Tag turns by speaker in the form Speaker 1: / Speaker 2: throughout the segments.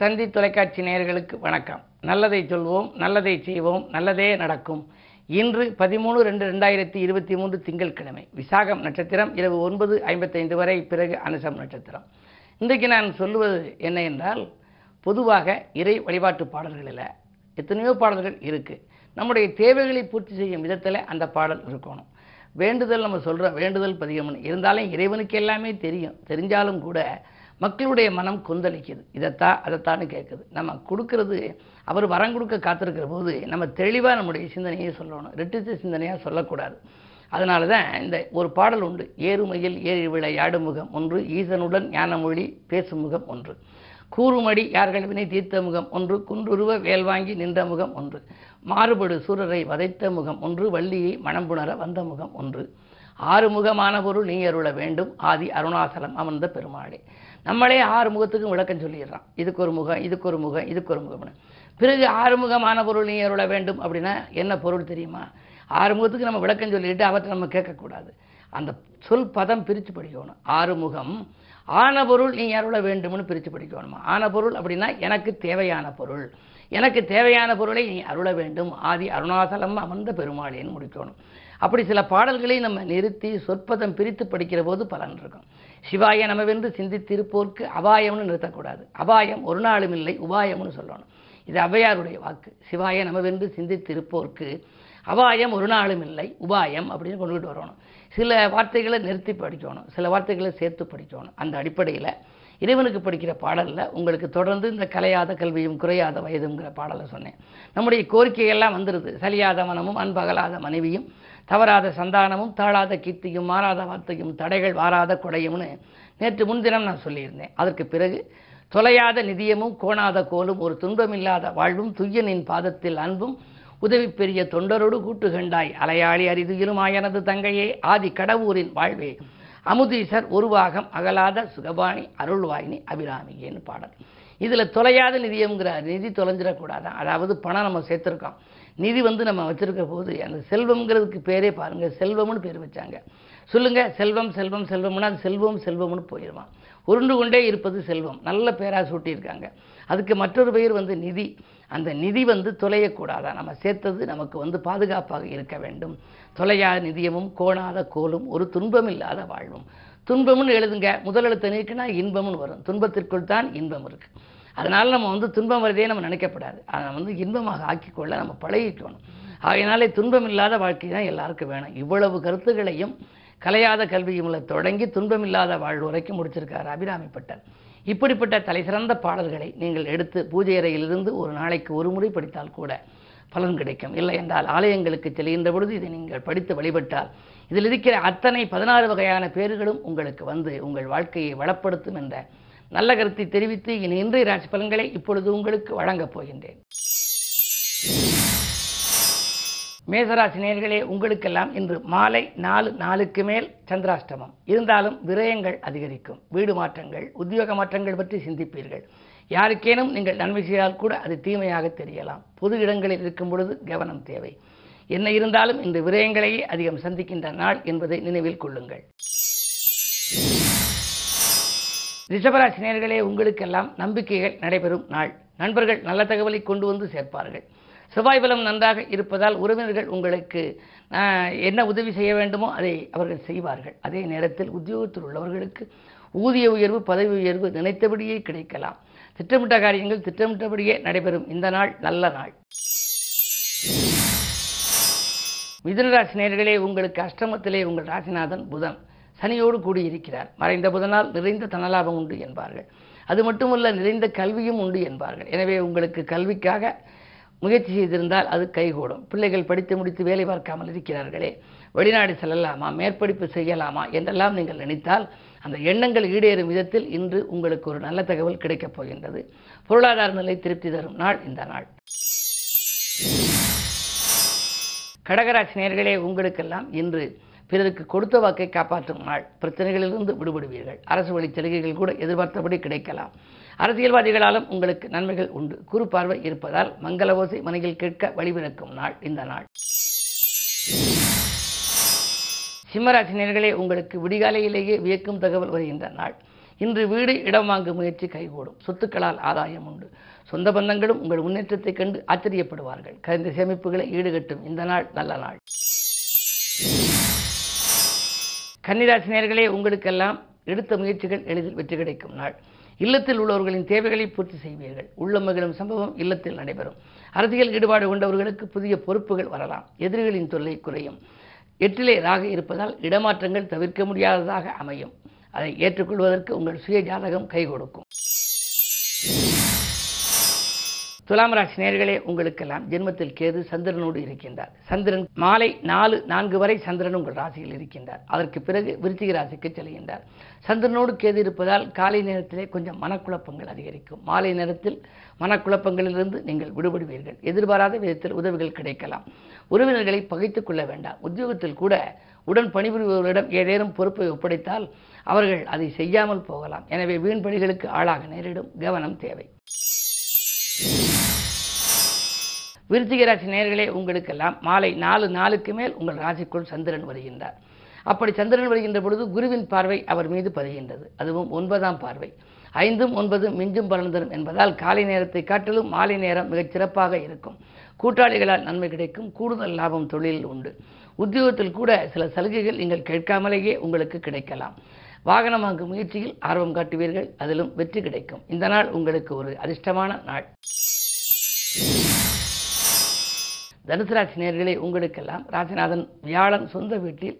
Speaker 1: தந்தி தொலைக்காட்சி நேயர்களுக்கு வணக்கம். நல்லதை சொல்வோம் நல்லதை செய்வோம் நல்லதே நடக்கும். இன்று பதிமூணு ரெண்டு ரெண்டாயிரத்தி இருபத்தி மூன்று திங்கட்கிழமை விசாகம் நட்சத்திரம் இரவு ஒன்பது ஐம்பத்தைந்து வரை பிறகு அனுசம் நட்சத்திரம். இன்றைக்கு நான் சொல்லுவது என்ன என்றால் பொதுவாக இறை வழிபாட்டு பாடல்களில் எத்தனையோ பாடல்கள் இருக்குது நம்முடைய தேவைகளை பூர்த்தி செய்யும் விதத்தில் அந்த பாடல் இருக்கணும். வேண்டுதல் நம்ம சொல்கிறோம் வேண்டுதல் பதிகம்னு இருந்தாலும் இறைவனுக்கு எல்லாமே தெரியும். தெரிஞ்சாலும் கூட மக்களுடைய மனம் கொந்தளிக்குது. இதைத்தான் அதைத்தான்னு கேட்குது நம்ம கொடுக்கறது அவர் வரம் கொடுக்க காத்திருக்கிற போது நம்ம தெளிவாக நம்முடைய சிந்தனையை சொல்லணும். ரெட்டிச்ச சிந்தனையாக சொல்லக்கூடாது. அதனால தான் இந்த ஒரு பாடல் உண்டு. ஏறுமையில் ஏறி விளையாடும் முகம் ஒன்று ஈசனுடன் ஞானமொழி பேசும் முகம் ஒன்று. கூறுமடி யார்கள் வினை தீர்த்த முகம் ஒன்று குன்றுருவ வேல் வாங்கி நின்ற முகம் ஒன்று. மாறுபடு சூரரை வதைத்த முகம் ஒன்று வள்ளியை மணம்புணர வந்த முகம் ஒன்று. ஆறு முகமான பொருள் நீ அருள வேண்டும். ஆதி அருணாசலம் அமர்ந்த பெருமாளே. நம்மளே ஆறு முகத்துக்கும் விளக்கம் சொல்லிடுறான். இதுக்கு ஒரு முகம் இதுக்கு ஒரு முகம் இதுக்கு ஒரு முகம்னு. பிறகு ஆறுமுகமான பொருள் நீ அருள வேண்டும் அப்படின்னா என்ன பொருள் தெரியுமா? ஆறுமுகத்துக்கு நம்ம விளக்கம் சொல்லிட்டு அவற்றை நம்ம கேட்கக்கூடாது. அந்த சொல் பதம் பிரித்து படிக்கணும். ஆறுமுகம் ஆன பொருள் நீ அருள வேண்டும்னு பிரித்து படிக்கணுமா? ஆன பொருள் அப்படின்னா எனக்கு தேவையான பொருள். எனக்கு தேவையான பொருளை நீ அருள வேண்டும். ஆதி அருணாசலம் அமர்ந்த பெருமாளேன்னு முடிக்கணும். அப்படி சில பாடல்களை நம்ம நிறுத்தி சொற்பதம் பிரித்து படிக்கிற போது பலன் இருக்கும். சிவாய நமவென்று சிந்தித்திருப்போர்க்கு அபாயம்னு நிறுத்தக்கூடாது. அபாயம் ஒரு நாளும் இல்லை உபாயம்னு சொல்லணும். இது அவ்வையாருடைய வாக்கு. சிவாய நமவென்று சிந்தித்திருப்போர்க்கு அபாயம் ஒரு நாளும் இல்லை உபாயம் அப்படின்னு கொண்டுகிட்டு வரணும். சில வார்த்தைகளை நிறுத்தி படிக்கணும் சில வார்த்தைகளை சேர்த்து படிக்கணும். அந்த அடிப்படையில் இறைவனுக்கு படிக்கிற பாடலில் உங்களுக்கு தொடர்ந்து இந்த கலையாத கல்வியும் குறையாத வயதுங்கிற பாடலை சொன்னேன். நம்முடைய கோரிக்கையெல்லாம் வந்துடுது சலியாத மனமும் அன்பகலாத மனைவியும் தவறாத சந்தானமும் தாழாத கீர்த்தியும் மாறாத வார்த்தையும் தடைகள் வாராத கொடையும்னு நேற்று முன்தினம் நான் சொல்லியிருந்தேன். அதற்கு பிறகு தொலையாத நிதியமும் கோணாத கோலும் ஒரு துன்பமில்லாத வாழ்வும் துய்யனின் பாதத்தில் அன்பும் உதவி பெரிய தொண்டரோடு கூட்டுகண்டாய் அலையாளி அரிதுயிலுமாயனது தங்கையே ஆதி கடவுரின் வாழ்வே. அமுதீசர் உருவாகம் அகலாத சுகபாணி அருள்வாயினி அபிராமியேன்னு பாடல். இதில் தொலையாத நிதியம்ங்கிற நிதி தொலைஞ்சிடக்கூடாதான். அதாவது பணம் நம்ம சேர்த்துருக்கோம். நிதி வந்து நம்ம வச்சுருக்க போது அந்த செல்வம்ங்கிறதுக்கு பேரே பாருங்கள் செல்வம்னு பேர் வச்சாங்க. சொல்லுங்கள் செல்வம் செல்வம் செல்வம்னா அது செல்வம் செல்வம்னு போயிடுவான் உருண்டு கொண்டே இருப்பது செல்வம். நல்ல பேராக சூட்டியிருக்காங்க அதுக்கு மற்றொரு பெயர் வந்து நிதி. அந்த நிதி வந்து தொலையக்கூடாதா? நம்ம சேர்த்தது நமக்கு வந்து பாதுகாப்பாக இருக்க வேண்டும். தொலையாத நிதியமும் கோணாத கோலும் ஒரு துன்பம் இல்லாத வாழ்வும். துன்பம்னு எழுதுங்க. முதல் எழுத்து நீக்கினா இன்பம்னு வரும். துன்பத்திற்குள் தான் இன்பம் இருக்குது அதனால் நம்ம வந்து துன்பம் வரதே நம்ம நினைக்கப்படாது. அதை வந்து இன்பமாக ஆக்கிக்கொள்ள நம்ம பழகிக்கணும். ஆகையினாலே துன்பம் இல்லாத வாழ்க்கை தான் எல்லாருக்கும் வேணும். இவ்வளவு கருத்துக்களையும் கலையாத கல்வியும்ல தொடங்கி துன்பமில்லாத வாழ்வு வரைக்கும் முடிச்சிருக்கார் அபிராமி பட்டர். இப்படிப்பட்ட தலைசிறந்த பாடல்களை நீங்கள் எடுத்து பூஜை அறையிலிருந்து ஒரு நாளைக்கு ஒரு முறை படித்தால் கூட பலன் கிடைக்கும். இல்லை என்றால் ஆலயங்களுக்கு செல்கின்ற பொழுது இதை நீங்கள் படித்து வழிபட்டால் இதில் இருக்கிற அத்தனை பதினாறு வகையான பேர்களும் உங்களுக்கு வந்து உங்கள் வாழ்க்கையை வளப்படுத்தும் என்ற நல்ல கருத்தை தெரிவித்து இனி இன்றைய ராசி பலன்களை இப்பொழுது உங்களுக்கு வழங்கப் போகின்றேன். மேசராசி நேர்களே உங்களுக்கெல்லாம் இன்று மாலை நாலு நாளுக்கு மேல் சந்திராஷ்டமம். இருந்தாலும் விரயங்கள் அதிகரிக்கும். வீடு மாற்றங்கள் உத்தியோக மாற்றங்கள் பற்றி சிந்திப்பீர்கள். யாருக்கேனும் நீங்கள் நன்மை செய்தால் கூட அது தீமையாக தெரியலாம். பொது இடங்களில் இருக்கும் பொழுது கவனம் தேவை. என்ன இருந்தாலும் இந்த விரயங்களையே அதிகம் சந்திக்கின்ற நாள் என்பதை நினைவில் கொள்ளுங்கள். ரிஷபராசி நேர்களே உங்களுக்கெல்லாம் நம்பிக்கைகள் நடைபெறும் நாள். நண்பர்கள் நல்ல தகவலை கொண்டு வந்து சேர்ப்பார்கள். செவ்வாய் பலம் நன்றாக இருப்பதால் உறவினர்கள் உங்களுக்கு என்ன உதவி செய்ய வேண்டுமோ அதை அவர்கள் செய்வார்கள். அதே நேரத்தில் உத்தியோகத்தில் உள்ளவர்களுக்கு ஊதிய உயர்வு பதவி உயர்வு நினைத்தபடியே கிடைக்கலாம். திட்டமிட்ட காரியங்கள் திட்டமிட்டபடியே நடைபெறும். இந்த நாள் நல்ல நாள். மிதுனராசி நேர்களே உங்களுக்கு அஷ்டமத்திலே உங்கள் ராசிநாதன் புதன். சனியோடு கூடியிருக்கிறார். மறைந்த புதனால் நிறைந்த தனலாபம் உண்டு என்பார்கள். அது மட்டுமல்ல நிறைந்த கல்வியும் உண்டு என்பார்கள். எனவே உங்களுக்கு கல்விக்காக முயற்சி செய்திருந்தால் அது கைகூடும். பிள்ளைகள் படித்து முடித்து வேலை பார்க்காமல் இருக்கிறார்களே. வெளிநாடு செல்லலாமா? மேற்படிப்பு செய்யலாமா? என்றெல்லாம் நீங்கள் நினைத்தால் அந்த எண்ணங்கள் ஈடேறும் விதத்தில் இன்று உங்களுக்கு ஒரு நல்ல தகவல் கிடைக்கப் போகின்றது. பொருளாதார நிலை திருப்தி தரும் நாள் இந்த நாள். கடகராசி நேர்களே உங்களுக்கெல்லாம் இன்று பிறருக்கு கொடுத்த வாக்கை காப்பாற்றும் நாள் பிரச்சனைகளிலிருந்து விடுபடுவீர்கள். அரசு வழி சலுகைகள் கூட எதிர்பார்த்தபடி கிடைக்கலாம். அரசியல்வாதிகளாலும் உங்களுக்கு நன்மைகள் உண்டு. குறு பார்வை இருப்பதால் மங்கள ஓசை மனையில் கேட்க வழிபிறக்கும் நாள் இந்த நாள். சிம்மராசினியர்களே உங்களுக்கு விடிகாலையிலேயே வியக்கும் தகவல் வருகின்ற நாள். இன்று வீடு இடம் வாங்கும் முயற்சி கைகூடும். சொத்துக்களால் ஆதாயம் உண்டு. சொந்த பந்தங்களும் உங்கள் முன்னேற்றத்தைக் கண்டு ஆச்சரியப்படுவார்கள். கரைந்த சேமிப்புகளை ஈடுகட்டும். இந்த நாள் நல்ல நாள். கன்னிராசி நேர்களே உங்களுக்கெல்லாம் எடுத்த முயற்சிகள் எளிதில் வெற்றி கிடைக்கும் நாள். இல்லத்தில் உள்ளவர்களின் தேவைகளை பூர்த்தி செய்வீர்கள். உள்ள மகிழும் சம்பவம் இல்லத்தில் நடைபெறும். அரசியல் ஈடுபாடு கொண்டவர்களுக்கு புதிய பொறுப்புகள் வரலாம். எதிரிகளின் தொல்லை குறையும். எட்டிலே ராக இருப்பதால் இடமாற்றங்கள் தவிர்க்க முடியாததாக அமையும். அதை ஏற்றுக்கொள்வதற்கு உங்கள் சுய ஜாதகம் கை கொடுக்கும். துலாம் ராசி நேர்களே உங்களுக்கெல்லாம் ஜென்மத்தில் கேது சந்திரனோடு இருக்கின்றார். சந்திரன் மாலை நாலு நான்கு வரை சந்திரன் உங்கள் ராசியில் இருக்கின்றார். அதற்கு பிறகு விருச்சிக ராசிக்கு செல்கின்றார். சந்திரனோடு கேது இருப்பதால் காலை நேரத்திலே கொஞ்சம் மனக்குழப்பங்கள் அதிகரிக்கும். மாலை நேரத்தில் மனக்குழப்பங்களிலிருந்து நீங்கள் விடுபடுவீர்கள். எதிர்பாராத விதத்தில் உதவிகள் கிடைக்கலாம். உறவினர்களை பகைத்துக் கொள்ள வேண்டாம். உத்தியோகத்தில் கூட உடன் பணிபுரிபவர்களிடம் ஏதேனும் பொறுப்பை ஒப்படைத்தால் அவர்கள் அதை செய்யாமல் போகலாம். எனவே வீண் பணிகளுக்கு ஆளாக நேரிடும். கவனம் தேவை. விருச்சிக ராசி நேர்களே உங்களுக்கெல்லாம் மாலை நாலு நாளுக்கு மேல் உங்கள் ராசிக்குள் சந்திரன் வருகின்றார். அப்படி சந்திரன் வருகின்ற பொழுது குருவின் பார்வை அவர் மீது பதிகின்றது. அதுவும் ஒன்பதாம் பார்வை. ஐந்தும் ஒன்பதும் மிஞ்சும் பலன் தரும் என்பதால் காலை நேரத்தை காட்டிலும் மாலை நேரம் மிகச் சிறப்பாக இருக்கும். கூட்டாளிகளால் நன்மை கிடைக்கும். கூடுதல் லாபம் தொழிலில் உண்டு. உத்தியோகத்தில் கூட சில சலுகைகள் நீங்கள் கேட்காமலேயே உங்களுக்கு கிடைக்கலாம். வாகனம் வாங்கும் முயற்சியில் ஆர்வம் காட்டுவீர்கள். அதிலும் வெற்றி கிடைக்கும். இந்த நாள் உங்களுக்கு ஒரு அதிர்ஷ்டமான நாள். தனுசு ராசி நேர்களே உங்களுக்கெல்லாம் ராசிநாதன் வியாழன் சொந்த வீட்டில்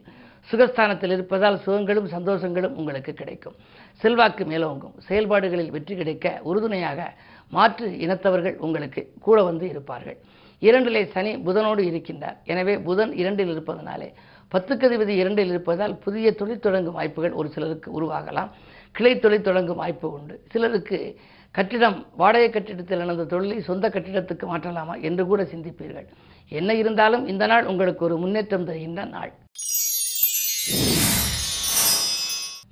Speaker 1: சுகஸ்தானத்தில் இருப்பதால் சுகங்களும் சந்தோஷங்களும் உங்களுக்கு கிடைக்கும். செல்வாக்கு மேலோங்கும். செயல்பாடுகளில் வெற்றி கிடைக்க உறுதுணையாக மாற்று இனத்தவர்கள் உங்களுக்கு கூட வந்து இருப்பார்கள். இரண்டிலே சனி புதனோடு இருக்கின்றார். எனவே புதன் இரண்டில் இருப்பதனாலே பத்துக்கதிபதி இரண்டில் இருப்பதால் புதிய தொழில் தொடங்கும் வாய்ப்புகள் ஒரு சிலருக்கு உருவாகலாம். கிளை தொழில் தொடங்கும் வாய்ப்பு உண்டு. சிலருக்கு கட்டிடம் வாடகை கட்டிடத்தில் நடந்த தொழிலை சொந்த கட்டிடத்துக்கு மாற்றலாமா என்று கூட சிந்திப்பீர்கள். என்ன இருந்தாலும் இந்த நாள் உங்களுக்கு ஒரு முன்னேற்றம் தருகின்ற நாள்.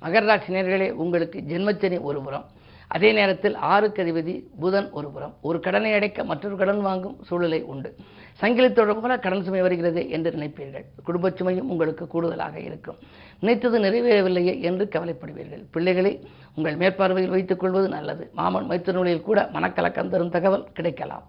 Speaker 1: மகர ராசி நேர்களே உங்களுக்கு ஜென்மச்சனி ஒரு புறம். அதே நேரத்தில் ஆறுக்கு அதிபதி புதன் ஒரு புறம். ஒரு கடனை அடைக்க மற்றொரு கடன் வாங்கும் சூழ்நிலை உண்டு. சங்கிலித்தோடு போல கடன் சுமை வருகிறது என்று நினைப்பீர்கள். குடும்ப சுமையும் உங்களுக்கு கூடுதலாக இருக்கும். நினைத்தது நிறைவேறவில்லையே என்று கவலைப்படுவீர்கள். பிள்ளைகளை உங்கள் மேற்பார்வையில் வைத்துக் கொள்வது நல்லது. மாமன் மைத்துனொழியில் கூட மனக்கலக்கம் தரும் தகவல் கிடைக்கலாம்.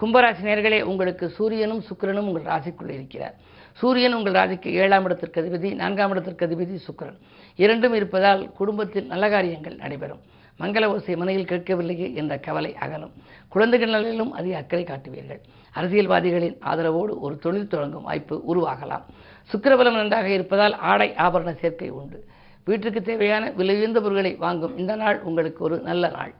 Speaker 1: கும்பராசி நேர்களே உங்களுக்கு சூரியனும் சுக்கிரனும் உங்கள் ராசிக்குள் இருக்கிறார். சூரியன் உங்கள் ராசிக்கு ஏழாம் இடத்திற்கு அதிபதி நான்காம் இடத்திற்கு அதிபதி சுக்கிரன். இரண்டும் இருப்பதால் குடும்பத்தில் நல்ல காரியங்கள் நடைபெறும். மங்கள ஓசை மனையில் கேட்கவில்லையே என்ற கவலை அகலும். குழந்தைகள் நலனிலும் அதிக அக்கறை காட்டுவீர்கள். அரசியல்வாதிகளின் ஆதரவோடு ஒரு தொழில் தொடங்கும் வாய்ப்பு உருவாகலாம். சுக்கரபலம் நன்றாக இருப்பதால் ஆடை ஆபரண சேர்க்கை உண்டு. வீட்டுக்கு தேவையான விலை உயர்ந்த பொருட்களை வாங்கும் இந்த நாள் உங்களுக்கு ஒரு நல்ல நாள்.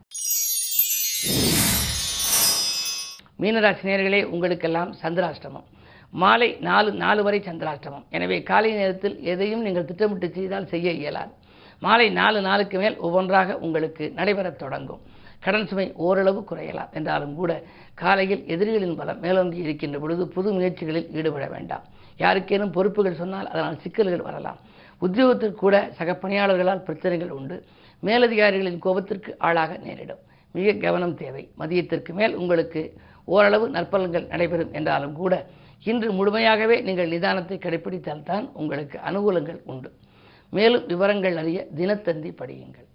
Speaker 1: மீனராசி நேர்களே உங்களுக்கெல்லாம் சந்திராஷ்டமம். மாலை நாலு நாலு வரை சந்திராஷ்டமம். எனவே காலை நேரத்தில் எதையும் நீங்கள் திட்டமிட்டு செய்தால் செய்ய இயலாது. மாலை நாலு நாளுக்கு மேல் ஒவ்வொன்றாக உங்களுக்கு நடைபெறத் தொடங்கும். கடன் சுமை ஓரளவு குறையலாம். என்றாலும் கூட காலையில் எதிரிகளின் பலம் மேலோங்கி இருக்கின்ற பொழுது புது முயற்சிகளில் ஈடுபட வேண்டாம். யாருக்கேனும் பொறுப்புகள் சொன்னால் அதனால் சிக்கல்கள் வரலாம். உத்தியோகத்திற்கு கூட சக பணியாளர்களால் பிரச்சனைகள் உண்டு. மேலதிகாரிகளின் கோபத்திற்கு ஆளாக நேரிடும். மிக கவனம் தேவை. மதியத்திற்கு மேல் உங்களுக்கு ஓரளவு நற்பலன்கள் நடைபெறும் என்றாலும் கூட இன்று முழுமையாகவே நீங்கள் நிதானத்தை கடைபிடித்தால்தான் உங்களுக்கு அனுகூலங்கள் உண்டு. மேலும் விவரங்கள் அறிய தினத்தந்தி படியுங்கள்.